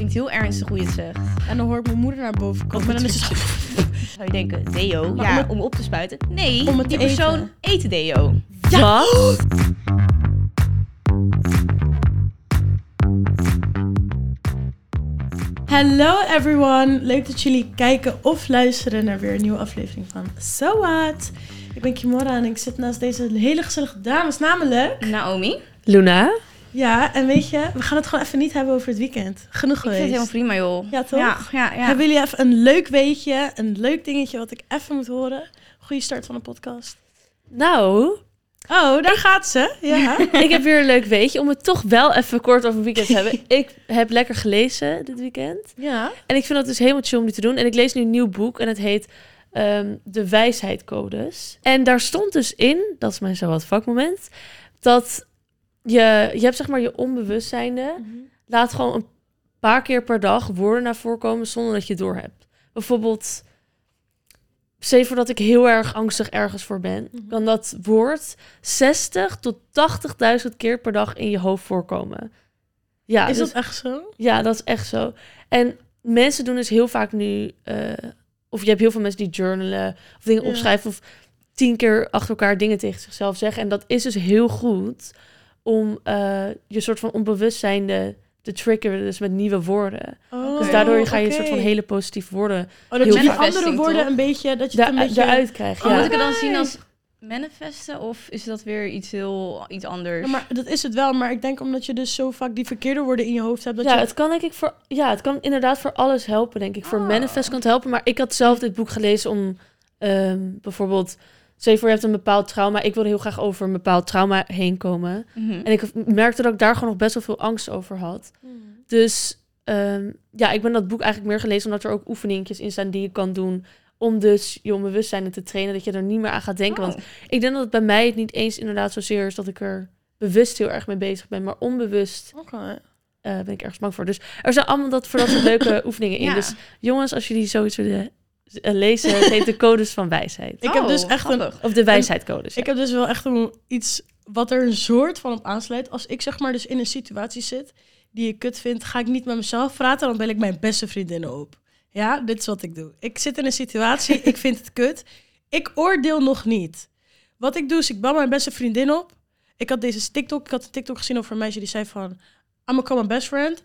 Klinkt heel ernstig hoe je het zegt. En dan hoor ik mijn moeder naar boven komen. Maar dan is het zo... Zou je denken, deo? Maar ja, om het- om op te spuiten. Nee, Om het die te persoon eten. eet deo. Wat? Hello everyone. Leuk dat jullie kijken of luisteren naar weer een nieuwe aflevering van So What. Ik ben Kimora en ik zit naast deze hele gezellige dames, namelijk... Naomi, Luna? Ja, en weet je, we gaan het gewoon even niet hebben over het weekend. Genoeg ik vind geweest. het helemaal prima joh. Ja, toch? Ja, ja, ja. Hebben jullie even een leuk weetje, een leuk dingetje wat ik even moet horen? Goeie start van de podcast. Nou, Oh, daar gaat ze. Ja. ik heb weer een leuk weetje om het toch wel even kort over weekend te hebben. Ik heb lekker gelezen dit weekend. ja. En ik vind dat dus helemaal chill om die te doen. En ik lees nu een nieuw boek en het heet ehm, De Wijsheidcodes. En daar stond dus in, dat is mijn zo wat vakmoment, dat je, je hebt zeg maar je onbewustzijnde, laat gewoon een paar keer per dag woorden naar voren komen zonder dat je het doorhebt. Bijvoorbeeld, stel je voor dat ik heel erg angstig ergens voor ben, Mhm. kan dat woord 60 tot 80.000 keer per dag in je hoofd voorkomen. Ja, Is dus- dat echt zo? ja, dat is echt zo. En mensen doen dus heel vaak nu... eh, of je hebt heel veel mensen die journalen of dingen Ja. opschrijven... of tien keer achter elkaar dingen tegen zichzelf zeggen. En dat is dus heel goed om eh, je soort van onbewustzijnde te triggeren, dus met nieuwe woorden. Oh, Dus daardoor ga je een soort van hele positieve woorden Oh, dat heel je die andere woorden toch? een beetje... Dat je het daar, een beetje... daaruit krijgt. Oh, Ja. Moet ik het dan zien als manifesten of is dat weer iets heel iets anders? Ja, maar dat is het wel. Maar ik denk omdat je dus zo vaak die verkeerde woorden in je hoofd hebt... Dat ja, je... het kan denk ik voor. Ja, het kan inderdaad voor alles helpen, denk ik. Voor Oh. manifest kan het helpen. Maar ik had zelf dit boek gelezen om ehm, bijvoorbeeld. Stel je voor, je hebt een bepaald trauma. Ik wilde heel graag over een bepaald trauma heen komen. Mhm. En ik merkte dat ik daar gewoon nog best wel veel angst over had. Hmm. Dus ehm, ja, ik ben dat boek eigenlijk meer gelezen omdat er ook oefeningetjes in staan die je kan doen. Om dus je onbewustzijn te trainen, dat je er niet meer aan gaat denken. Want Oh. ik denk dat het bij mij het niet eens inderdaad zozeer is dat ik er bewust heel erg mee bezig ben, maar onbewust Oké. eh, ben ik ergens bang voor. Dus er zijn allemaal dat, voor dat soort leuke oefeningen in. Ja. Dus jongens, als jullie zoiets willen lezen, het heet de codes van wijsheid. Ik heb Oh, dus echt een... grappig. Of de wijsheidcodes. Ik heb dus wel echt een, iets wat er een soort van op aansluit. Als ik zeg maar dus in een situatie zit die ik kut vind, ga ik niet met mezelf praten, dan bel ik mijn beste vriendinnen op. Ja, dit is wat ik doe. Ik zit in een situatie, ik vind het kut. Ik oordeel nog niet. Wat ik doe is, ik bel mijn beste vriendin op. Ik had deze TikTok, ik had een TikTok gezien over een meisje die zei van, I'm gonna call my best friend.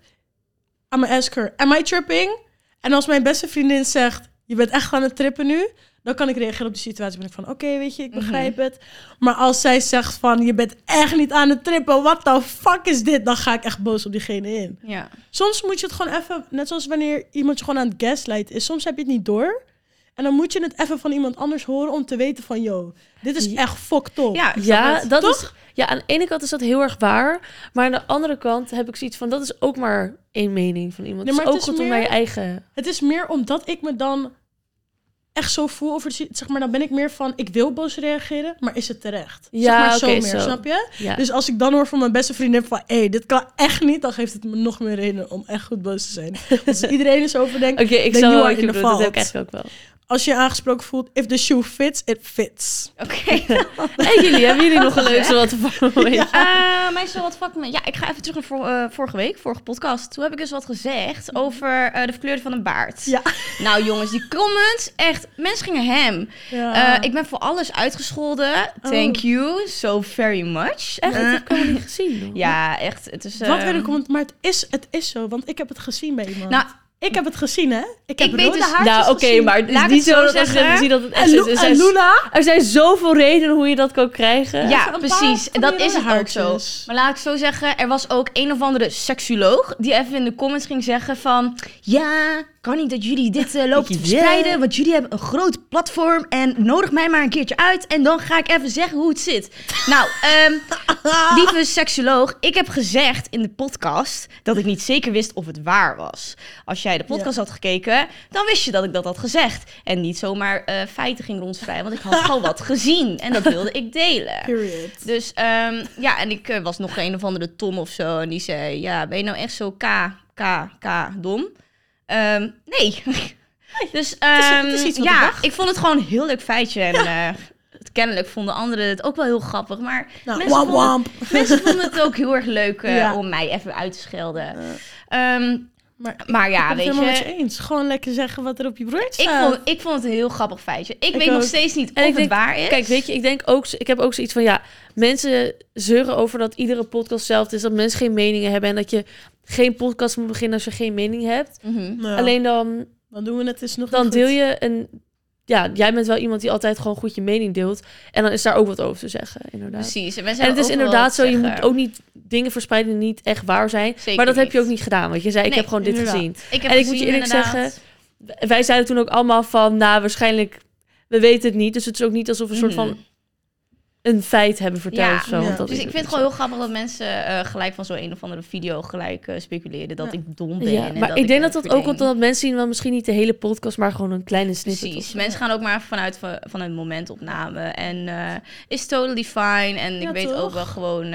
I'm gonna ask her, am I tripping? En als mijn beste vriendin zegt, je bent echt aan het trippen nu, dan kan ik reageren op die situatie. Ben ik van, oké, weet je, ik begrijp het. Maar als zij zegt van, je bent echt niet aan het trippen, what the fuck is dit? Dan ga ik echt boos op diegene in. Ja. Soms moet je het gewoon even, net zoals wanneer iemand je gewoon aan het gaslight is. Soms heb je het niet door. En dan moet je het even van iemand anders horen om te weten van, yo, dit is echt fucked up. Ja, Ja, het. dat Toch? is. Ja, aan de ene kant is dat heel erg waar. Maar aan de andere kant heb ik zoiets van: dat is ook maar één mening van iemand. Nee, het maar is ook het is goed om meer- naar je eigen. Het is meer omdat ik me dan echt zo voel over de zeg maar dan ben ik meer van ik wil boos reageren, maar is het terecht? Ja, zeg maar zo meer, zo. snap je? Ja. Dus als ik dan hoor van mijn beste vriendin van hé, hey, dit kan echt niet, dan geeft het me nog meer reden om echt goed boos te zijn. Als iedereen is over denkt, Oké, ik zal wel in bedoelt. Dat heb ik eigenlijk ook wel. Als je je aangesproken voelt, if the shoe fits, it fits. Oké. En jullie, hebben jullie nog een leuk wat van Ja. Eh, mijn zo wat vakman. Ja, ik ga even terug naar vor- eh, vorige week, vorige podcast. Toen heb ik dus wat gezegd over eh, de verkleuring van een baard. Ja. Nou jongens, die comments, echt, mensen gingen hem. Ja. Eh, ik ben voor alles uitgescholden. Thank Oh. you so very much. Echt, dat Eh, heb ik helemaal niet gezien. ja, echt. Het is, Wat eh, weer een comment, maar het is, het is zo, want ik heb het gezien bij iemand. Nou, ik heb het gezien, hè? Ik heb Ik weet dus- haartjes Nou, oké, gezien. maar het is Laat niet het zo zo dat zeggen. gezien dat het echt En, is. Er en zijn, Luna? er zijn zoveel redenen hoe je dat kan krijgen. Ja, precies. En dat is het ook zo. Maar laat ik zo zeggen, er was ook een of andere seksuoloog die even in de comments ging zeggen van... Ja, kan niet dat jullie dit eh, lopen te verspreiden, want jullie hebben een groot platform en nodig mij maar een keertje uit en dan ga ik even zeggen hoe het zit. nou, ehm, lieve seksuoloog, ik heb gezegd in de podcast dat ik niet zeker wist of het waar was. Als jij de podcast had gekeken, dan wist je dat ik dat had gezegd. En niet zomaar eh, feiten ging rondspreiden, want ik had gewoon wat gezien en dat wilde ik delen. Period. Dus ehm, ja, en ik eh, was nog een of andere Tom of zo. En die zei, ja, ben je nou echt zo K, K, K dom? Ehm, nee. dus het is ehm, ik ja, ik vond het gewoon een heel leuk feitje. En eh, kennelijk vonden anderen het ook wel heel grappig. Maar Nou, mensen, wamp, vonden, wamp. mensen vonden het ook heel erg leuk Ja. om mij even uit te schelden. Maar Maar ik ja, het weet helemaal met je... je eens. Gewoon lekker zeggen wat er op je Ik staat. vond, ik vond het een heel grappig feitje. Ik, Ik weet nog steeds niet En of ik het denk- waar is. Kijk, weet je, ik denk ook, ik heb ook zoiets van, ja, mensen zeuren over dat iedere podcast hetzelfde is, dat mensen geen meningen hebben en dat je geen podcast moet beginnen als je geen mening hebt. Mhm. Nou, Alleen dan, dan doen we het dus nog dan niet deel je een, ja, jij bent wel iemand die altijd gewoon goed je mening deelt en dan is daar ook wat over te zeggen, inderdaad. Precies. En, En het is inderdaad zo, je moet ook niet dingen verspreiden die niet echt waar zijn. Zeker maar dat heb je ook niet gedaan, want je zei, ik Nee, heb gewoon dit inderdaad. gezien. Ik heb En ik moet je eerlijk inderdaad. zeggen, Wij zeiden toen ook allemaal van, nou, waarschijnlijk, we weten het niet. Dus het is ook niet alsof we een soort Mhm. van een feit hebben verteld Ja. of zo. Ja. want dat Dus ik vind het gewoon heel grappig dat mensen eh, gelijk van zo'n een of andere video gelijk eh, speculeren dat Ja. ik dom ben. Ja, en maar dat ik denk dat dat ook komt omdat mensen zien wel misschien niet de hele podcast, maar gewoon een kleine snippet. Precies. Mensen gaan ook maar vanuit van, van een momentopname. En eh is totally fine. En Ja, ik weet toch? ook wel gewoon...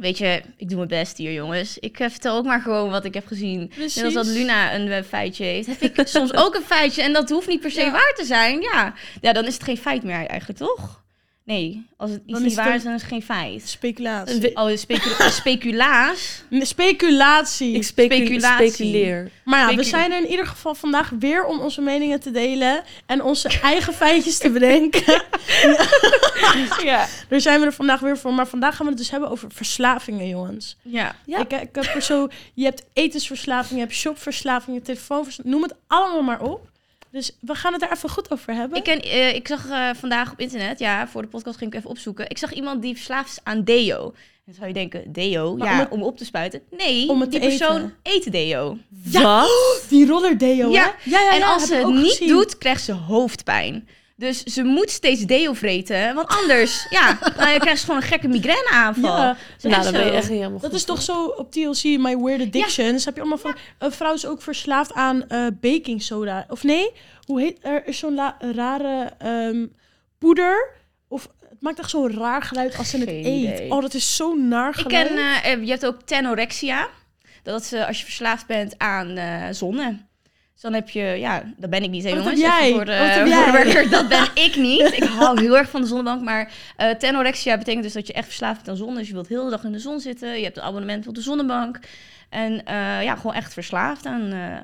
weet je, ik doe mijn best hier, jongens. Ik eh, vertel ook maar gewoon wat ik heb gezien. Precies. Net als dat Luna een eh, feitje heeft, heb ik soms ook een feitje. En dat hoeft niet per se Ja. waar te zijn. Ja. ja, dan is het geen feit meer eigenlijk, toch? Nee, als het iets niet waar is, dan is het geen feit. Speculatie. Oh, specu speculaas. Speculatie. Ik specu- Speculatie. speculeer. Maar ja, we zijn er in ieder geval vandaag weer om onze meningen te delen en onze eigen feitjes te bedenken. ja. Daar zijn we er vandaag weer voor. Maar vandaag gaan we het dus hebben over verslavingen, jongens. Ja. Ja. Ik, ik heb er zo, je hebt etensverslaving, je hebt shopverslaving, je hebt telefoonverslaving, noem het allemaal maar op. Dus we gaan het daar even goed over hebben. Ik, ken, eh, ik zag eh, vandaag op internet, ja, voor de podcast ging ik even opzoeken. Ik zag iemand die verslaafd is aan deo. En dan zou je denken, deo? Maar ja, om op te spuiten. Nee, Om het die te persoon eten. eet deo. Ja. Wat? Die roller deo, Ja. hè? Ja, ja, en ja, als heb ze het niet gezien. doet, krijgt ze hoofdpijn. Dus ze moet steeds deo vreten, want anders, ja, dan krijgt ze gewoon een gekke migraineaanval. Ja, Dat is Nou, echt dan ben je echt niet helemaal dat is toch zo op TLC, My Weird Addictions. Heb je allemaal van... Een vrouw is ook verslaafd aan eh baking soda. Of nee, hoe heet... Er is zo'n rare ehm, poeder. Of het maakt echt zo'n raar geluid als ze het Geen eet. idee. Oh, dat is zo naar Ik geluid. ken, eh, eh, je hebt ook tenorexia. Dat is eh, als je verslaafd bent aan eh zonne. Dus dan heb je, ja, dat ben ik niet, hè, jongens. jij? Voor de, Wat heb voor de jij? record, dat ben ik niet. Ik hou heel erg van de zonnebank. Maar eh, tenorexia betekent dus dat je echt verslaafd bent aan zon. Dus je wilt heel de dag in de zon zitten. Je hebt een abonnement op de zonnebank. En eh, ja, gewoon echt verslaafd aan eh,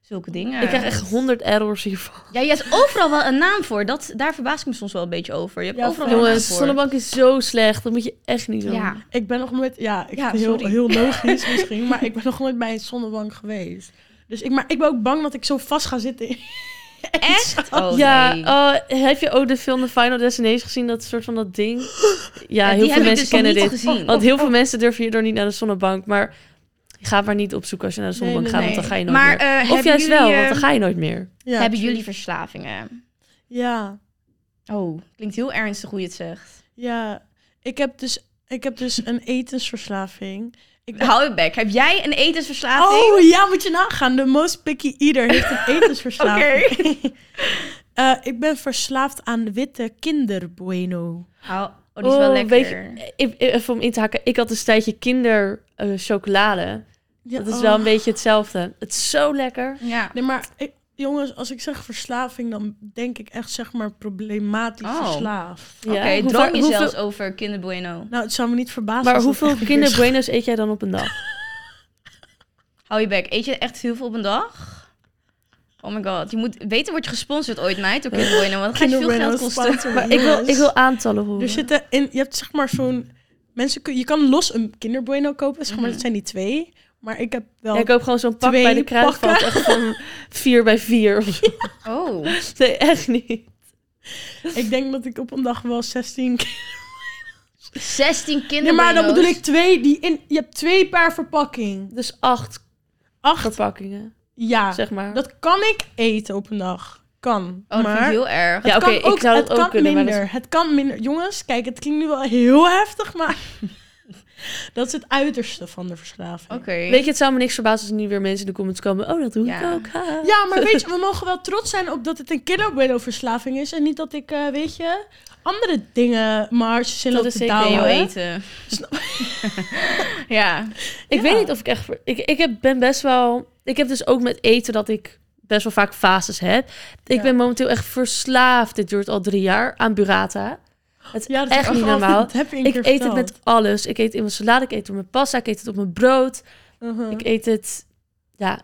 zulke dingen. Ik krijg echt honderd errors hiervan. Ja, je hebt overal wel een naam voor. Dat, daar verbaas ik me soms wel een beetje over. Je hebt Ja, overal wel een naam Jongens, voor. zonnebank is zo slecht. Dat moet je echt niet doen. Ja, Ik ben nog nooit... Ja, ik Ja, heel, sorry. heel logisch misschien. maar ik ben nog nooit bij een zonnebank geweest. Dus ik, maar ik ben ook bang dat ik zo vast ga zitten. echt? Oh, ja, nee. oh, heb je ook de film The Final Destination gezien? Dat soort van dat ding. Ja, Ja, heel veel ik mensen dus nog kennen niet dit. gezien. Want heel veel mensen durven hierdoor niet naar de zonnebank. Maar ga maar niet opzoeken als je naar de Nee, zonnebank nee, gaat, want dan ga je nooit Maar meer. eh, Of hebben juist jullie, wel, eh, want dan ga je nooit meer. Ja, hebben jullie verslavingen? Ja, Oh, klinkt heel ernstig hoe je het zegt. ja. Ik heb dus, ik heb dus een etensverslaving. Ik Hou je bek. Heb jij een etensverslaving? Oh ja, moet je nagaan. De most picky eater heeft een etensverslaving. Eh, ik ben verslaafd aan witte Kinder Bueno. Oh, oh, die is wel Oh, lekker. weet je, ik- even om in te haken. Ik had een tijdje kinder eh, chocolade. Ja, Dat is oh. wel een beetje hetzelfde. Het is zo lekker. Ja. Nee, maar ik- jongens, als ik zeg verslaving, dan denk ik echt zeg maar problematisch Oh. verslaafd. Ja, Oké, droom je hoeveel- zelfs over Kinder Bueno? Nou, het zou me niet verbazen. Maar hoeveel kinder buenos eet jij dan op een dag? Hou je bek. Eet je echt heel veel op een dag? Oh my god. Je moet weten, word je gesponsord ooit, meid, door Kinder Bueno? Want dat gaat je veel Bueno geld kosten. Maar ik wil, ik wil aantallen horen. Er zitten in, je hebt zeg maar zo'n mensen, kun- je kan los een Kinder Bueno kopen, zeg maar, Mhm. dat zijn die twee. Maar ik heb wel. Ja, ik koop gewoon zo'n pak Twee bij de kruidvat. pakken. Echt van 4 bij 4 of zo. Oh. Nee, echt niet. Ik denk dat ik op een dag wel 16. 16 Kinder Nee, maar dan bedoel ik twee die in. Je hebt twee per verpakking. Dus acht Acht. verpakkingen, Ja, zeg maar. dat kan ik eten op een dag. Kan. Oh, dat vind ik maar heel erg. het Ja, kan oké, ik zou het dat ook kan kunnen, maar minder. dat Het kan minder. Jongens, kijk, het klinkt nu wel heel heftig, maar dat is het uiterste van de verslaving. Oké. Weet je, het zou me niks verbazen als er nu weer mensen in de comments komen. Oh, dat doe Ja. ik ook. ha. Ja, maar weet je, we mogen wel trots zijn op dat het een Kinder Bueno verslaving is. En niet dat ik, eh, weet je, andere dingen marges in Dat loop is te douwen. eten. ja. Ik Ja. weet niet of ik echt... Ik, ik heb, ben best wel... Ik heb dus ook met eten dat ik best wel vaak fases heb. Ik Ja. ben momenteel echt verslaafd. Dit duurt al drie jaar aan burrata. Het is Ja, dat echt heb ik niet al- normaal. Ik eet het met alles. Ik eet het in mijn salade, ik eet het op mijn pasta, ik eet het op mijn brood. Uh-huh. Ik eet het ja,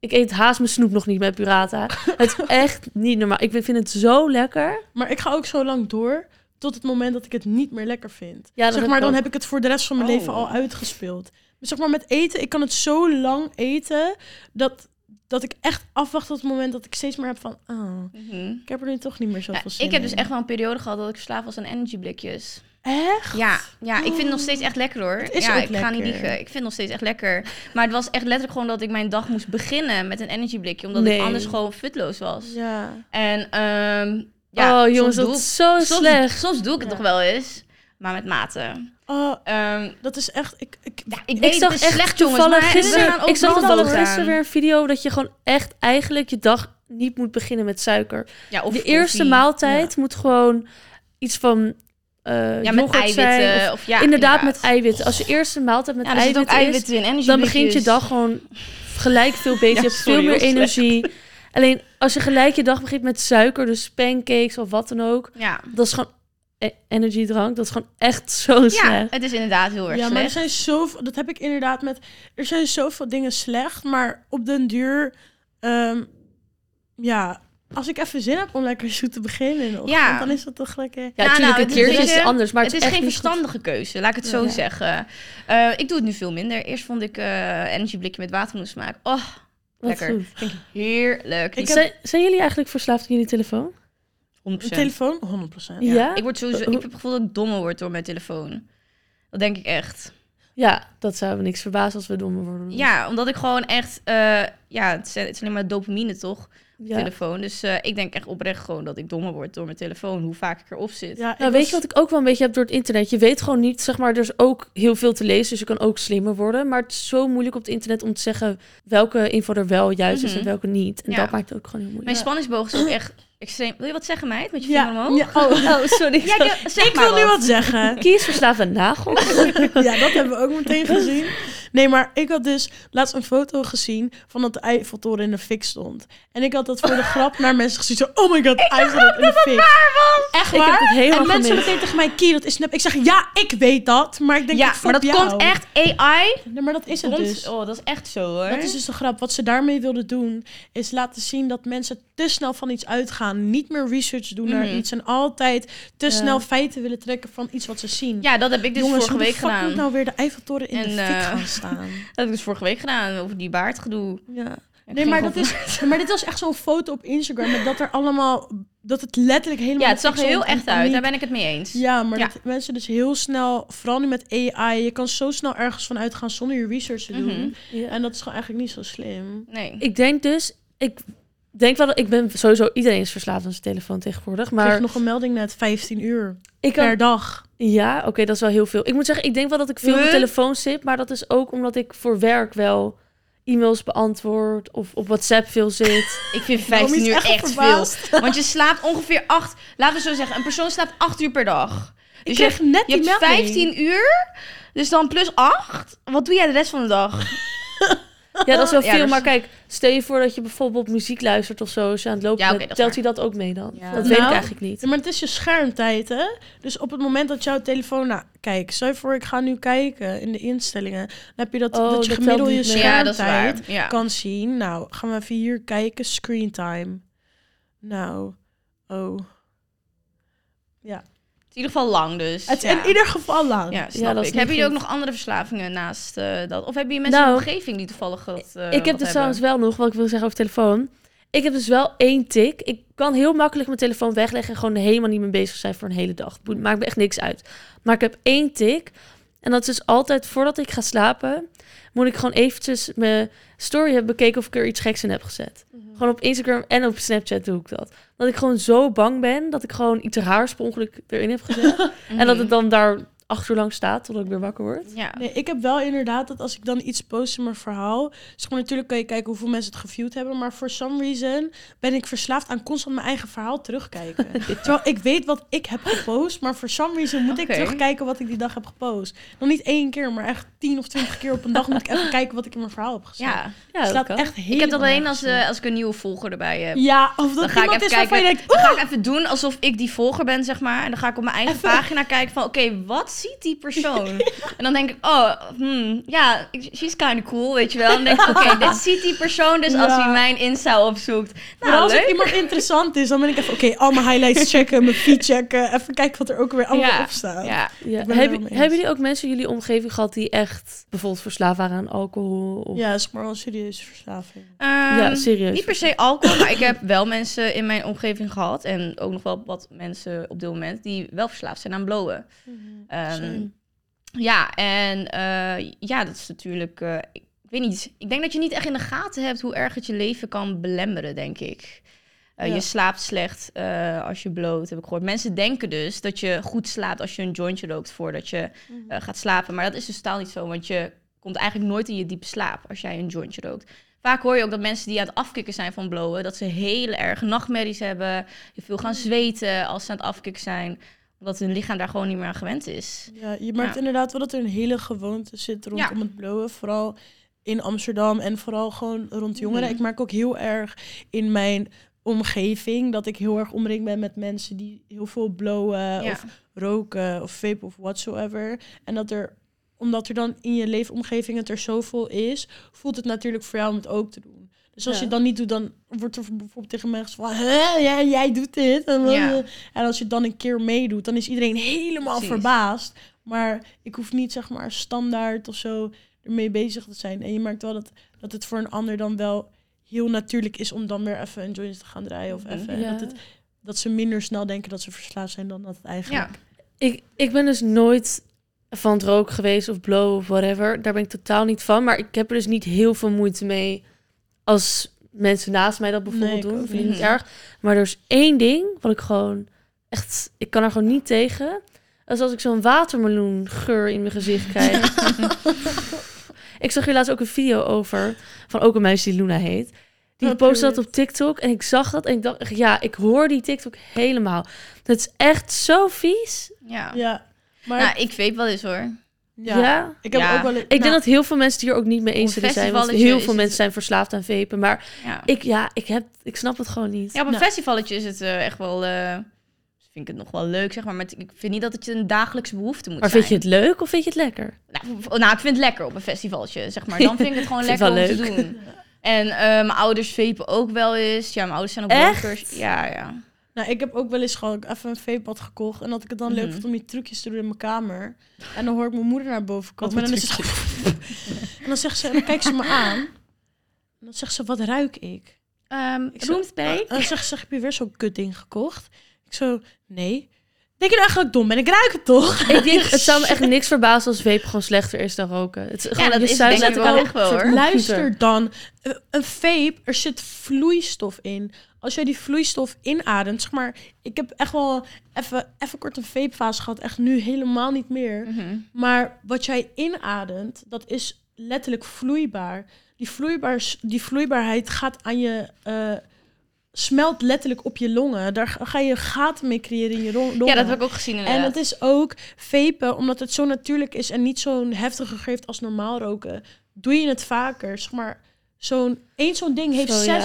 ik eet haast mijn snoep nog niet met burrata. het is echt niet normaal. Ik vind het zo lekker. Maar ik ga ook zo lang door tot het moment dat ik het niet meer lekker vind. Ja, zeg maar, dan ook. heb ik het voor de rest van mijn Oh. leven al uitgespeeld. Maar zeg maar, met eten, ik kan het zo lang eten dat, dat ik echt afwacht tot het moment dat ik steeds meer heb van, oh, Mhm. ik heb er nu toch niet meer zoveel Ja, zin ik heb dus echt wel een periode gehad dat ik verslaafd was aan energyblikjes. Echt? Ja, ja, ik vind het nog steeds echt lekker hoor. Het is ja, ook ik ga niet liegen. Ik vind het nog steeds echt lekker. Maar het was echt letterlijk gewoon dat ik mijn dag moest beginnen met een energieblikje. Omdat Nee. ik anders gewoon futloos was. Ja. En ehm ja, oh jongens, soms doe dat ik- is zo soms, slecht. soms doe ik het Ja. nog wel eens. Maar met mate. Oh, Ehm, dat is echt... Ik, ik, ja, ik zag het is echt slecht jongens. toevallig gisteren, ik zag toevallig gisteren weer een video dat je gewoon echt eigenlijk je dag niet moet beginnen met suiker. Ja, of de eerste maaltijd moet gewoon iets van eh Ja, met zijn. eiwitten. of- ja, inderdaad, met eiwitten. Als je eerste maaltijd met Ja, eiwitten is, eiwitten in. dan begint je dag gewoon gelijk veel beter. Ja, je hebt sorry, veel meer slecht. energie. Alleen als je gelijk je dag begint met suiker, dus pancakes of wat dan ook, Ja. dat is gewoon energiedrank. Dat is gewoon echt zo ja, slecht. het is inderdaad heel erg ja, maar er zijn zoveel... Dat heb ik inderdaad met... Er zijn zoveel dingen slecht, maar op den duur... ehm, ja, als ik even zin heb om lekker zoet te beginnen Ja. dan is dat toch lekker... Ja, Nou, natuurlijk, nou, een keertje weet is je, het anders, maar het het, is echt geen goed. verstandige keuze, laat ik het zo Ja. zeggen. Eh, ik doe het nu veel minder. Eerst vond ik eh energieblikje met watermeloensmaak. Oh, Wat lekker. Vind ik heerlijk. Ik Ik, Zijn, zijn jullie eigenlijk verslaafd aan jullie telefoon? 100%. Een telefoon? 100%. Ja. Ja. Ik, word sowieso, ik heb het gevoel dat ik dommer word door mijn telefoon. Dat denk ik echt. Ja, dat zou me niks verbazen als we dommer worden. Ja, omdat ik gewoon echt... eh, ja, het is, het is alleen maar dopamine, toch? Ja. Telefoon. Dus eh, ik denk echt oprecht gewoon dat ik dommer word door mijn telefoon. Hoe vaak ik erop zit. Ja, Nou, weet je wat ik ook wel een beetje heb door het internet? Je weet gewoon niet, zeg maar, er is ook heel veel te lezen, dus je kan ook slimmer worden. Maar het is zo moeilijk op het internet om te zeggen welke info er wel juist is Mhm. en welke niet. En Ja. dat maakt het ook gewoon heel Mijn moeilijk. spanningsboog is ook echt extreem... Wil je wat zeggen, meid? Met je Ja, vinger omhoog? ja, oh, Oh, sorry. Ja, ik, zeg ik maar wil nu wat zeggen. Kies verslaafd aan nagels. ja, dat hebben we ook meteen gezien. Nee, maar ik had dus laatst een foto gezien van dat de Eiffeltoren in de fik stond. En ik had dat voor de grap naar mensen gezien. Zo, oh my god, de Eiffeltoren in de fik. Echt Ik waar? heb het helemaal en mensen meteen tegen mij, Kie, dat is snap. Ik zeg, ja, ik weet dat. Maar ik denk, Ja, ik maar dat jou. komt echt AI. Nee, maar dat is het dus. Oh, dat is echt zo hoor. Dat is dus de grap. Wat ze daarmee wilden doen, is laten zien dat mensen te snel van iets uitgaan. Niet meer research doen naar Mhm. iets. En altijd te Ja. snel feiten willen trekken van iets wat ze zien. Ja, dat heb ik dus Jongens, vorige week gedaan. moet nou weer de Eiffeltoren in de fik eh, gaan staan? Dat heb ik dus vorige week gedaan over die baardgedoe. Ja. Nee, maar, dat is, maar dit was echt zo'n foto op Instagram. Met dat er allemaal. Dat het letterlijk helemaal. Ja, het zag er heel echt uit. Daar ben ik het mee eens. Ja, maar Ja. dat mensen dus heel snel. Vooral nu met AI. Je kan zo snel ergens van uitgaan zonder je research te doen. Mhm. Ja. En dat is gewoon eigenlijk niet zo slim. Nee. Ik denk dus, ik denk wel dat ik ben sowieso, iedereen is verslaafd aan zijn telefoon tegenwoordig. Maar ik kreeg nog een melding net 15 uur ik kan, per dag. Ja, oké, dat is wel heel veel. Ik moet zeggen, ik denk wel dat ik veel op de Huh? telefoon zit, maar dat is ook omdat ik voor werk wel e-mails beantwoord of op WhatsApp veel zit. Ik vind Naomi 15 is uur echt veel. Want je slaapt ongeveer 8... Laten we zo zeggen, een persoon slaapt 8 uur per dag. Ik Dus je, net je die hebt melding. 15 uur, dus dan plus 8. Wat doe jij de rest van de dag? Ja, dat is wel Ja, veel, dus- maar kijk, stel je voor dat je bijvoorbeeld muziek luistert of zo, als je aan het lopen Ja, telt hij dat ook mee dan? Ja. Dat weet ik Nou, eigenlijk niet. Ja, maar het is je schermtijd, hè? Dus op het moment dat jouw telefoon... Nou, kijk, stel je voor, ik ga nu kijken in de instellingen. Dan heb je dat, Oh, dat je dat gemiddeld telt je. Ja, schermtijd Ja. kan zien. Nou, gaan we even hier kijken. Screen time. Nou, oh. In ieder geval lang dus. Het is ja. in ieder geval lang. Ja, snap dat is ik. niet Hebben jullie ook nog andere verslavingen naast eh, dat? Of hebben je mensen Nou, in de omgeving die toevallig dat eh, ik heb wat dus trouwens wel nog, wat ik wil zeggen over telefoon. Ik heb dus wel één tik. Ik kan heel makkelijk mijn telefoon wegleggen en gewoon helemaal niet meer bezig zijn voor een hele dag. Het maakt me echt niks uit. Maar ik heb één tik. En dat is dus altijd voordat ik ga slapen, moet ik gewoon eventjes mijn story hebben bekeken of ik er iets geks in heb gezet. Gewoon op Instagram en op Snapchat doe ik dat. Dat ik gewoon zo bang ben dat ik gewoon iets raars per ongeluk erin heb gezet. En dat het dan daar acht uur lang staat totdat ik weer wakker word. Ja. Nee, ik heb wel inderdaad dat als ik dan iets post in mijn verhaal... Zeg maar, natuurlijk kan je kijken hoeveel mensen het geviewd hebben... maar for some reason ben ik verslaafd aan constant mijn eigen verhaal terugkijken. Terwijl ik weet wat ik heb gepost... maar for some reason moet ik terugkijken wat ik die dag heb gepost. Nog niet één keer, maar echt tien of twintig keer op een dag... moet ik even kijken wat ik in mijn verhaal heb gezet. ja. Ja, Het dat slaat kan. echt heel Ik heb dat alleen als, eh, als ik een nieuwe volger erbij heb. Ja, of dat Dan ga ik iemand even is waarvan kijken. je denkt... Dan ga ik even doen alsof ik die volger ben, zeg maar. En dan ga ik op mijn eigen Even- pagina kijken van... Oké, wat ziet die persoon? En dan denk ik, oh, hmm, ja, she's kind of cool, weet je wel. En dan denk ik, oké, dit ziet die persoon, dus als Ja. hij mijn Insta opzoekt. Maar Nou, als leuk. ik iemand interessant is, dan ben ik even, oké, al mijn highlights checken, mijn feed checken. Even kijken wat er ook weer allemaal Ja. op staat. Ja, Ja. Hebben, jullie ook mensen in jullie omgeving gehad die echt bijvoorbeeld verslaafd waren aan alcohol? Of... Ja, is maar wel een serieuze verslaving. Ja, Ehm, serieus. Niet per se alcohol, maar ik heb wel mensen in mijn omgeving gehad. En ook nog wel wat mensen op dit moment die wel verslaafd zijn aan blowen. Ehm, Same. ja, en eh, ja, dat is natuurlijk. eh, ik weet niet. Ik denk dat je niet echt in de gaten hebt hoe erg het je leven kan belemmeren, denk ik. Eh, Ja. Je slaapt slecht als je bloot, heb ik gehoord. Mensen denken dus dat je goed slaapt als je een jointje rookt voordat je eh, gaat slapen. Maar dat is dus totaal niet zo, want je komt eigenlijk nooit in je diepe slaap als jij een jointje rookt. Vaak hoor je ook dat mensen die aan het afkicken zijn van blowen, dat ze hele erge nachtmerries hebben, veel gaan zweten als ze aan het afkicken zijn, omdat hun lichaam daar gewoon niet meer aan gewend is. Ja, je merkt Ja. inderdaad wel dat er een hele gewoonte zit rondom Ja. het blowen. Vooral in Amsterdam en vooral gewoon rond jongeren. Mhm. Ik merk ook heel erg in mijn omgeving dat ik heel erg omringd ben met mensen die heel veel blowen Ja. of roken of vape of whatsoever. En dat er, omdat er dan in je leefomgeving het er zoveel is, voelt het natuurlijk voor jou om het ook te doen. Dus als Ja. je het dan niet doet, dan wordt er bijvoorbeeld tegen mij gezegd van... Hè, jij, jij doet dit. En, Ja. en als je het dan een keer meedoet, dan is iedereen helemaal Precies. verbaasd. Maar ik hoef niet, zeg maar, standaard of zo ermee bezig te zijn. En je merkt wel dat, dat het voor een ander dan wel heel natuurlijk is... om dan weer even een joint te gaan draaien. Of Mhm. even, Ja. dat, het, dat ze minder snel denken dat ze verslaafd zijn dan dat het eigenlijk... Ja. Ik, ik ben dus nooit van het roken geweest of blow of whatever. Daar ben ik totaal niet van. Maar ik heb er dus niet heel veel moeite mee als mensen naast mij dat bijvoorbeeld Nee, doen. Vind ik niet. niet erg. Maar er is één ding wat ik gewoon echt... Ik kan er gewoon niet tegen. Dat is als ik zo'n watermeloengeur in mijn gezicht krijg. ik zag hier laatst ook een video over van ook een meisje die Luna heet. Die Oh, postte dat op TikTok en ik zag dat en ik dacht, ja, ik hoor die TikTok helemaal. Dat is echt zo vies. Ja. Ja, maar Nou, ik weet wel eens hoor. Ja, Ja. ik heb Ja. ook wel... Ik denk dat heel veel mensen het hier ook niet mee eens zullen zijn. Want heel veel het- mensen zijn verslaafd aan vapen. Maar Ja, ik, ja, ik, heb, ik snap het gewoon niet. ja op een Nou. festivalletje is het eh, echt wel... eh, vind ik het nog wel leuk, zeg maar. Maar ik vind niet dat het je een dagelijkse behoefte moet Maar zijn. vind je het leuk of vind je het lekker? Nou, nou, ik vind het lekker op een festivaltje, zeg maar. Dan vind ik het gewoon lekker het om te doen. En eh, mijn ouders vapen ook wel eens. Ja, mijn ouders zijn ook Echt? rokers. Ja, ja. Nou, ik heb ook wel eens gewoon even een vape gekocht. En dat ik het dan leuk Mhm. vond om die trucjes te doen in mijn kamer. En dan hoor ik mijn moeder naar boven komen. En dan, is het en dan zegt ze, en dan kijkt ze me aan. En dan zegt ze, wat ruik ik? Ehm Ik zo- roomspray? En dan zegt ze, heb je weer zo'n kut ding gekocht? Ik zo, nee. Denk je nou eigenlijk dat ik dom ben? Ik ruik het toch? Ik denk, het zou me echt niks verbazen als vape gewoon slechter is dan roken. Het is gewoon, dat is denk ik wel hoor. Luister dan. Een vape, er zit vloeistof in. Als jij die vloeistof inademt, zeg maar... Ik heb echt wel even, even kort een vapefase gehad. Echt nu helemaal niet meer. Mhm. Maar wat jij inademt, dat is letterlijk vloeibaar. Die, vloeibaar, die vloeibaarheid gaat aan je... eh, smelt letterlijk op je longen. Daar ga je gaten mee creëren in je longen. Ja, dat heb ik ook gezien En het is ook vapen, omdat het zo natuurlijk is en niet zo'n heftige geeft als normaal roken. Doe je het vaker, zeg maar. Zo'n één zo'n ding heeft Zo, ja.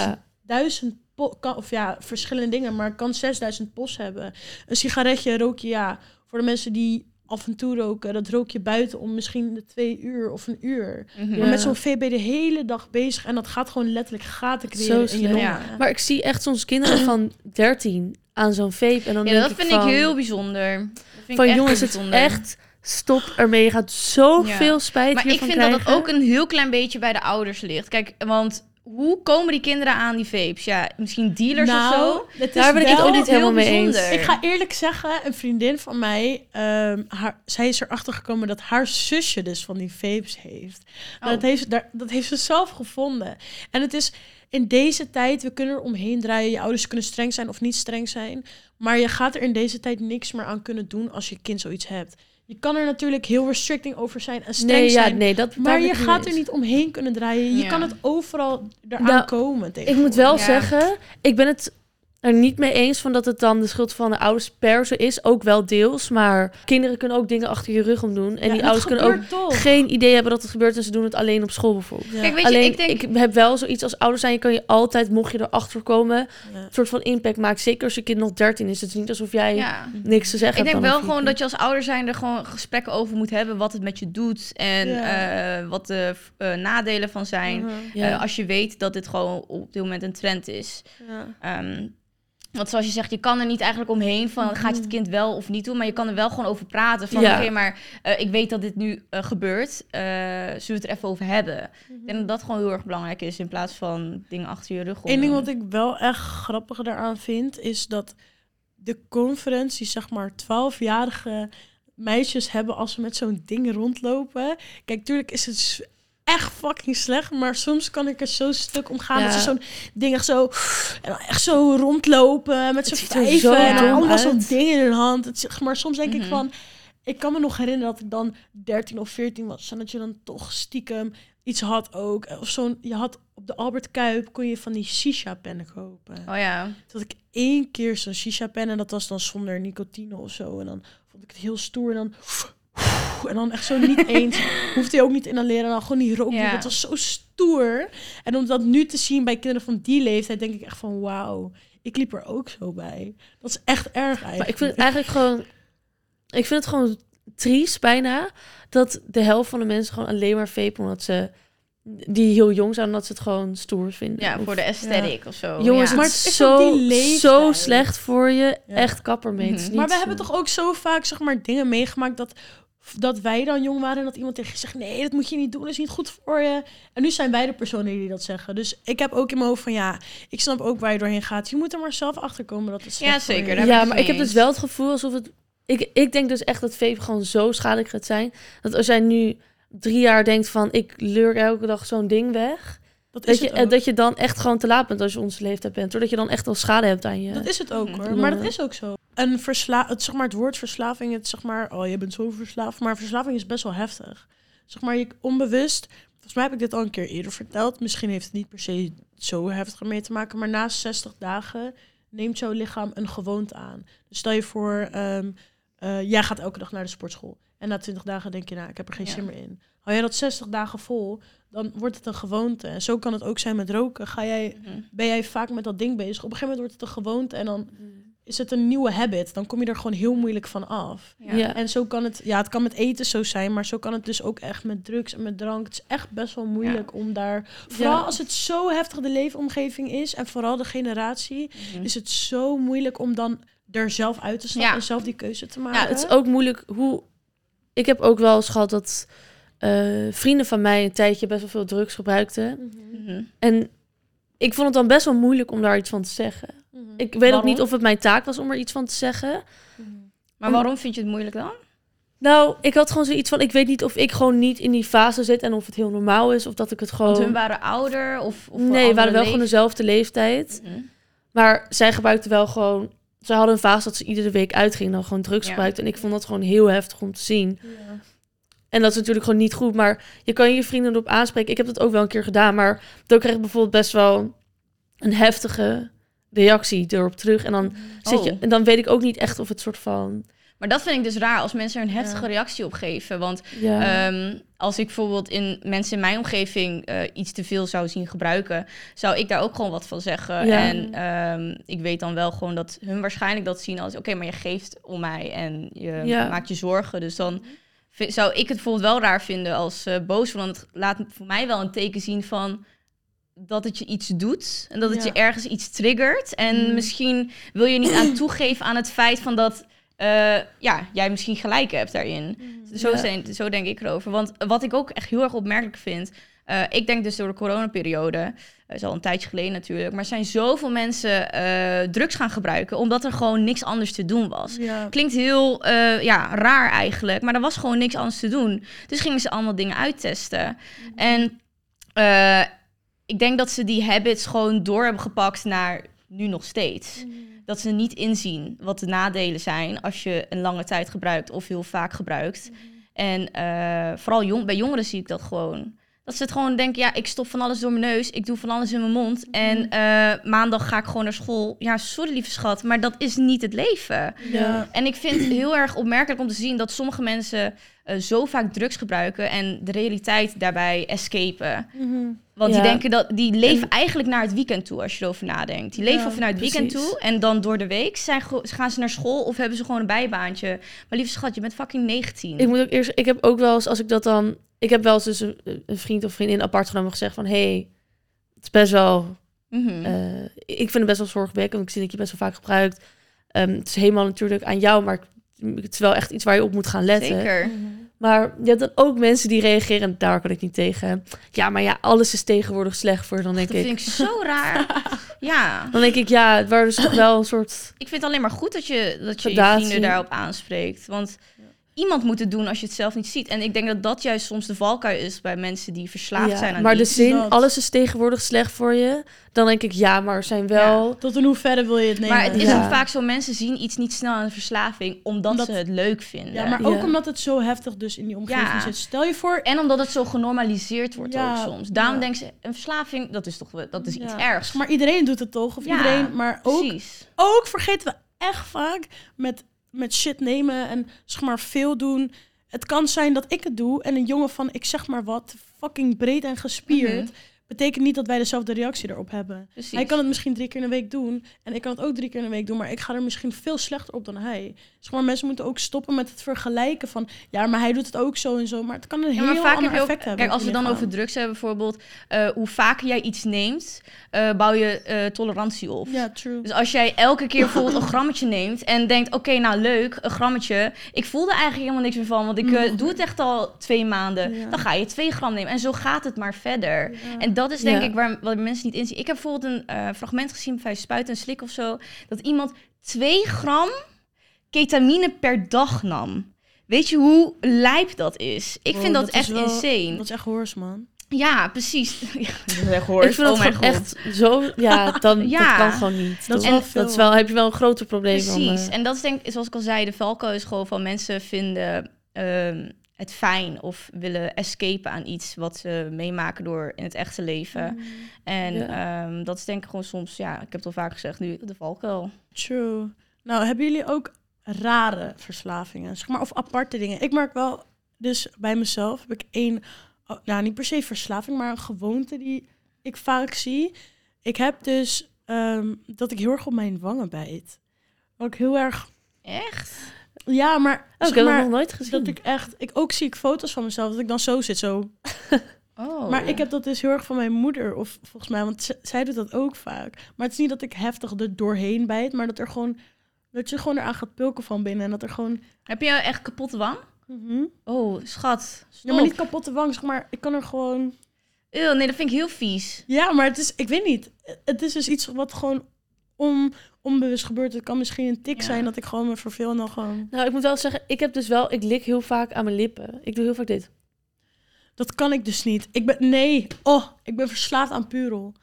6000 po- kan, of ja, verschillende dingen, maar kan 6000 pos hebben. Een sigaretje rook je ja, voor de mensen die af en toe roken, dat rook je buiten om misschien de twee uur of een uur. Mhm. Maar met zo'n je de hele dag bezig en dat gaat gewoon letterlijk gaten Zo creëren in je longen. Ja. Maar ik zie echt soms kinderen van 13 aan zo'n vape. En dan Ja, denk dat ik vind van, ik heel bijzonder. Dat vind ik Van echt jongens, het is echt... Stop ermee. Je gaat zoveel Ja. spijt Maar ik vind dat krijgen. dat ook een heel klein beetje bij de ouders ligt. Kijk, want hoe komen die kinderen aan die vapes? Ja, misschien dealers Nou, of zo? het is Daar ben ik het ook niet helemaal mee eens. bijzonder. Ik ga eerlijk zeggen, een vriendin van mij, ehm, haar, zij is erachter gekomen dat haar zusje dus van die vapes heeft. Oh. Dat, heeft daar, dat heeft ze zelf gevonden. En het is in deze tijd, we kunnen er omheen draaien. Je ouders kunnen streng zijn of niet streng zijn. Maar je gaat er in deze tijd niks meer aan kunnen doen als je kind zoiets hebt. Je kan er natuurlijk heel restricting over zijn en streng Nee, ja, zijn. nee, dat, daar Maar je gaat er niet omheen kunnen draaien. Je Ja. kan het overal eraan Nou, komen. Ik moet wel Ja. zeggen, ik ben het er niet mee eens van dat het dan de schuld van de ouders per se is. Ook wel deels, maar kinderen kunnen ook dingen achter je rug om doen. En Ja, die ouders kunnen ook toch. geen idee hebben dat het gebeurt en ze doen het alleen op school bijvoorbeeld. Ja. Kijk, weet je, Alleen, ik denk... ik heb wel zoiets als ouder zijn. Je kan je altijd, mocht je erachter komen, Ja. een soort van impact maken. Zeker als je kind nog 13 is. Het is niet alsof jij niks te zeggen Ik denk hebt. wel gewoon dat je als ouder zijn er gewoon gesprekken over moet hebben wat het met je doet en eh, wat de eh, nadelen van zijn. Mhm. Eh, als je weet dat dit gewoon op dit moment een trend is. Ja. Want zoals je zegt, je kan er niet eigenlijk omheen van gaat je het kind wel of niet doen, maar je kan er wel gewoon over praten. Van Ja. oké, maar eh, ik weet dat dit nu eh, gebeurt. Eh, zullen we het er even over hebben? Ik denk dat dat gewoon heel erg belangrijk is in plaats van dingen achter je rug. om Eén ding wat ik wel echt grappig daaraan vind, is dat de conferentie, zeg maar, 12-jarige meisjes hebben als ze met zo'n ding rondlopen. Kijk, tuurlijk is het echt fucking slecht, maar soms kan ik er zo stuk om gaan Ja. dat ze zo'n ding echt zo, en dan echt zo rondlopen met z'n ziet er zo vijven en dan allemaal zo'n uit. ding in hun hand. Het, zeg maar soms denk ik Mhm. van, ik kan me nog herinneren dat ik dan 13 of 14 was en dat je dan toch stiekem iets had ook. Of zo'n, je had op de Albert Kuip kon je van die shisha pennen kopen. Oh ja. Toen had ik één keer zo'n shisha pen en dat was dan zonder nicotine of zo. En dan vond ik het heel stoer en dan en dan echt zo niet eens hoefde je ook niet te inhaleren en dan gewoon die rook. Ja. Dat was zo stoer. En om dat nu te zien bij kinderen van die leeftijd denk ik echt van wauw. Ik liep er ook zo bij. Dat is echt erg eigenlijk. Maar ik vind het eigenlijk gewoon... Ik vind het gewoon triest bijna... dat de helft van de mensen gewoon alleen maar vapen... omdat ze... die heel jong zijn... omdat ze het gewoon stoer vinden. Ja, Of- voor de aesthetic of zo. Jongens, ja. Maar het is zo, slecht voor je. Ja. Echt kapper mee. Mhm. niet Maar we zo- hebben toch ook zo vaak zeg maar, dingen meegemaakt dat, dat wij dan jong waren en dat iemand tegen je zegt: nee, dat moet je niet doen, dat is niet goed voor je. En nu zijn wij de personen die dat zeggen. Dus ik heb ook in mijn hoofd van ja, ik snap ook waar je doorheen gaat. Je moet er maar zelf achter komen dat het slecht Ja, voor je zeker, daar Ja, maar ik heb dus wel het gevoel alsof het... Ik, ik denk dus echt dat vape gewoon zo schadelijk gaat zijn... dat als jij nu drie jaar denkt van... ik leur elke dag zo'n ding weg... Dat Dat is je, ook. dat je dan echt gewoon te laat bent als je onze leeftijd bent. Doordat je dan echt al schade hebt aan je... Dat is het ook hoor. Maar Ja. dat is ook zo. En versla het, zeg maar, het woord verslaving, het zeg maar, oh je bent zo verslaafd. Maar verslaving is best wel heftig. Zeg maar, je onbewust. Volgens mij heb ik dit al een keer eerder verteld. Misschien heeft het niet per se zo heftig ermee te maken. Maar na 60 dagen neemt jouw lichaam een gewoonte aan. Dus stel je voor, ehm, eh, jij gaat elke dag naar de sportschool. En na 20 dagen denk je, nou, ik heb er geen Ja. zin meer in. Hou jij dat 60 dagen vol, dan wordt het een gewoonte. En zo kan het ook zijn met roken. Ga jij Mhm. ben jij vaak met dat ding bezig. Op een gegeven moment wordt het een gewoonte en dan is het een nieuwe habit. Dan kom je er gewoon heel moeilijk van af. Ja. Ja. En zo kan het, ja, het kan met eten zo zijn, maar zo kan het dus ook echt met drugs en met drank. Het is echt best wel moeilijk om daar, vooral Ja. als het zo heftig de leefomgeving is en vooral de generatie, Mhm. is het zo moeilijk om dan er zelf uit te stappen Ja. en zelf die keuze te maken. Ja, het is ook moeilijk hoe... Ik heb ook wel eens gehad dat eh, vrienden van mij een tijdje best wel veel drugs gebruikten. Mhm. Mhm. En ik vond het dan best wel moeilijk om daar iets van te zeggen. Mhm. Ik weet ook niet of het mijn taak was om er iets van te zeggen. Maar waarom vind je het moeilijk dan? Nou, ik had gewoon zoiets van... Ik weet niet of ik gewoon niet in die fase zit en of het heel normaal is. Of dat ik het gewoon... Want hun waren ouder of, of nee, we waren wel leef- gewoon dezelfde leeftijd. Maar zij gebruikte wel gewoon... Ze hadden een fase dat ze iedere week uitging en dan gewoon drugs Ja. gebruikte. En ik vond dat gewoon heel heftig om te zien. Ja. En dat is natuurlijk gewoon niet goed. Maar je kan je vrienden erop aanspreken. Ik heb dat ook wel een keer gedaan. Maar dan kreeg ik bijvoorbeeld best wel een heftige reactie erop terug. En dan, zit je, Oh. en dan weet ik ook niet echt of het soort van... Maar dat vind ik dus raar als mensen er een heftige Ja. reactie op geven. Want Ja, Ehm, als ik bijvoorbeeld in mensen in mijn omgeving eh, iets te veel zou zien gebruiken, zou ik daar ook gewoon wat van zeggen. Ja. En ehm, ik weet dan wel gewoon dat hun waarschijnlijk dat zien als: oké, maar je geeft om mij en je maakt je zorgen. Dus dan vi- zou ik het bijvoorbeeld wel raar vinden als eh, boos, want het laat voor mij wel een teken zien van dat het je iets doet en dat het Ja. je ergens iets triggert. En Mm. misschien wil je niet aan toegeven aan het feit van dat eh, ja, jij misschien gelijk hebt daarin. Zo, Ja. zijn, zo denk ik erover. Want wat ik ook echt heel erg opmerkelijk vind... eh, ik denk dus door de coronaperiode... uh, is al een tijdje geleden natuurlijk... maar er zijn zoveel mensen eh, drugs gaan gebruiken... omdat er gewoon niks anders te doen was. Ja. Klinkt heel eh, ja, raar eigenlijk, maar er was gewoon niks anders te doen. Dus gingen ze allemaal dingen uittesten. En eh, ik denk dat ze die habits gewoon door hebben gepakt naar nu nog steeds. Dat ze niet inzien wat de nadelen zijn als je een lange tijd gebruikt of heel vaak gebruikt. En eh, vooral jong, bij jongeren zie ik dat gewoon. Dat ze het gewoon denken, ja, ik stop van alles door mijn neus. Ik doe van alles in mijn mond. En eh, maandag ga ik gewoon naar school. Ja, sorry lieve schat, maar dat is niet het leven. Ja. En ik vind het heel erg opmerkelijk om te zien dat sommige mensen eh, zo vaak drugs gebruiken en de realiteit daarbij escapen. Want Ja. die denken dat die leven eigenlijk naar het weekend toe, als je erover nadenkt. Die leven Ja, vanuit het weekend toe en dan door de week zijn, gaan ze naar school of hebben ze gewoon een bijbaantje. Maar lieve schat, je bent fucking 19. Ik moet ook eerst, ik heb ook wel eens, als ik dat dan, ik heb wel eens dus een, een vriend of vriendin apart genomen gezegd van, hey, het is best wel, Mhm. eh, ik vind het best wel zorgwekkend, want ik zie dat je best wel vaak gebruikt. Ehm, het is helemaal natuurlijk aan jou, maar het is wel echt iets waar je op moet gaan letten. Zeker. Maar je hebt dan ook mensen die reageren, en daar kan ik niet tegen. Ja, maar ja, alles is tegenwoordig slecht voor. Dan denk Dat ik, vind ik zo raar. ja, dan denk ik, ja, het waren dus toch wel een soort. ik vind het alleen maar goed dat je dat je, je vrienden daarop aanspreekt. Want iemand moet het doen als je het zelf niet ziet. En ik denk dat dat juist soms de valkuil is bij mensen die verslaafd Ja, zijn aan maar de zin, Dat. alles is tegenwoordig slecht voor je. Dan denk ik, ja, maar er zijn wel. Tot in hoeverre wil je het nemen? Maar het is Ja. ook vaak zo, mensen zien iets niet snel aan een verslaving omdat, Omdat- ze het leuk vinden. Ja, maar Ja. ook omdat het zo heftig dus in die omgeving Ja. zit. Stel je voor... En omdat het zo genormaliseerd wordt Ja, ook soms. Daarom ja. denken ze, een verslaving, dat is toch wel- dat is iets ergs. Maar iedereen doet het toch? Of Ja, iedereen, maar ook, Precies. ook vergeten we echt vaak met, met shit nemen en zeg maar veel doen. Het kan zijn dat ik het doe en een jongen van, ik zeg maar wat, fucking breed en gespierd. Mhm. Betekent niet dat wij dezelfde reactie erop hebben. Precies. Hij kan het misschien drie keer in de week doen. En ik kan het ook drie keer in de week doen. Maar ik ga er misschien veel slechter op dan hij. Zeg maar, mensen moeten ook stoppen met het vergelijken van... Ja, maar hij doet het ook zo en zo. Maar het kan een Ja, heel ander ook, effect hebben. kijk, als we dan over drugs hebben bijvoorbeeld, eh, hoe vaker jij iets neemt, eh, bouw je eh, tolerantie op. Ja, true. Dus als jij elke keer bijvoorbeeld een grammetje neemt en denkt, oké, nou leuk, een grammetje. Ik voelde eigenlijk helemaal niks meer van, want ik Mm. doe het echt al twee maanden. Ja. Dan ga je twee gram nemen en zo gaat het maar verder. Ja. En dat is denk Ja. ik waar wat mensen niet inzien. Ik heb bijvoorbeeld een eh, fragment gezien bij Spuit en Slik of zo, dat iemand 2 gram ketamine per dag nam. Weet je hoe lijp dat is? Ik Wow, vind dat, dat echt wel- insane. Dat is echt hoors, man. Ja, precies. Ja, dat is echt Ik hoor. vind Oh het gewoon echt zo. Ja, dan Ja. dat kan gewoon niet. Dat is wel veel. dat is wel, heb je wel een groter probleem. dan, Precies. eh, En dat is denk ik, zoals ik al zei, de valkuil is gewoon van mensen vinden ehm, het fijn of willen escapen aan iets wat ze meemaken door in het echte leven. En Ja. ehm, dat is denk ik gewoon soms, ja, ik heb het al vaak gezegd, nu de valkuil. True. Nou, hebben jullie ook rare verslavingen? Zeg maar, of aparte dingen? Ik merk wel, dus bij mezelf heb ik één... oh, nou, niet per se verslaving, maar een gewoonte die ik vaak zie. Ik heb dus ehm, dat ik heel erg op mijn wangen bijt. Ook heel erg... Echt? Ja, maar... Oh, zeg ik heb maar nog nooit gezien. dat ik echt... Ik, ook zie ik foto's van mezelf dat ik dan zo zit, zo... Oh. Maar ik heb dat dus heel erg van mijn moeder, of volgens mij, want zij doet dat ook vaak. Maar het is niet dat ik heftig er doorheen bijt, maar dat er gewoon, dat je gewoon eraan gaat pulken van binnen en dat er gewoon, Heb je echt kapotte wang? Mhm. Oh, schat. ja, maar niet kapotte wang, zeg maar, ik kan er gewoon, Eeuw, nee, dat vind ik heel vies. ja, maar het is, ik weet niet, het is dus iets wat gewoon on, onbewust gebeurt. Het kan misschien een tik Ja. zijn dat ik gewoon me verveel en dan gewoon, Nou, ik moet wel zeggen, ik heb dus wel, ik lik heel vaak aan mijn lippen. Ik doe heel vaak dit. dat kan ik dus niet. Ik ben, nee, oh, ik ben verslaafd aan Purel.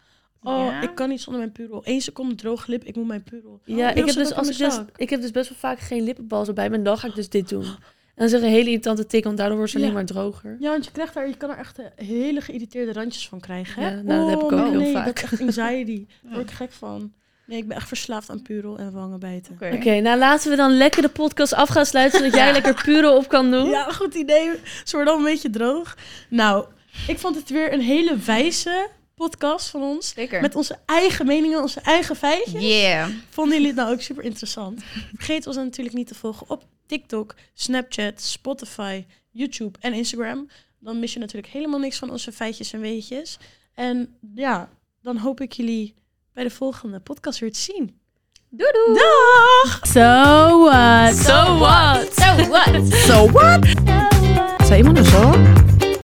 Oh, Ja? ik kan niet zonder mijn Purel. Eén seconde droge lip, ik moet mijn Purel. Ja, ik heb, dus, als ik, dus, ik heb dus best wel vaak geen lippenbalsem bij me. En dan ga ik dus dit doen. En dan is een hele irritante tik, want daardoor wordt ze Ja. alleen maar droger. Ja, want je krijgt daar, je kan er echt eh, hele geïrriteerde randjes van krijgen. Hè? Ja, nou, dat heb ik ook nee, heel nee, vaak. Dat is echt anxiety. Daar word ik gek van. Nee, ik ben echt verslaafd aan purel en wangenbijten. Oké. Oké, nou laten we dan lekker de podcast af gaan sluiten, zodat jij lekker pure op kan doen. Ja, goed idee. Ze worden al een beetje droog. Nou, ik vond het weer een hele wijze podcast van ons. Zeker. Met onze eigen meningen, onze eigen feitjes. Yeah. Vonden jullie het nou ook super interessant? Vergeet ons dan natuurlijk niet te volgen op TikTok, Snapchat, Spotify, YouTube en Instagram. Dan mis je natuurlijk helemaal niks van onze feitjes en weetjes. En ja, dan hoop ik jullie bij de volgende podcast weer te zien. Doei doei. Dag! So what? So what? So what? So what? Say iemand zo?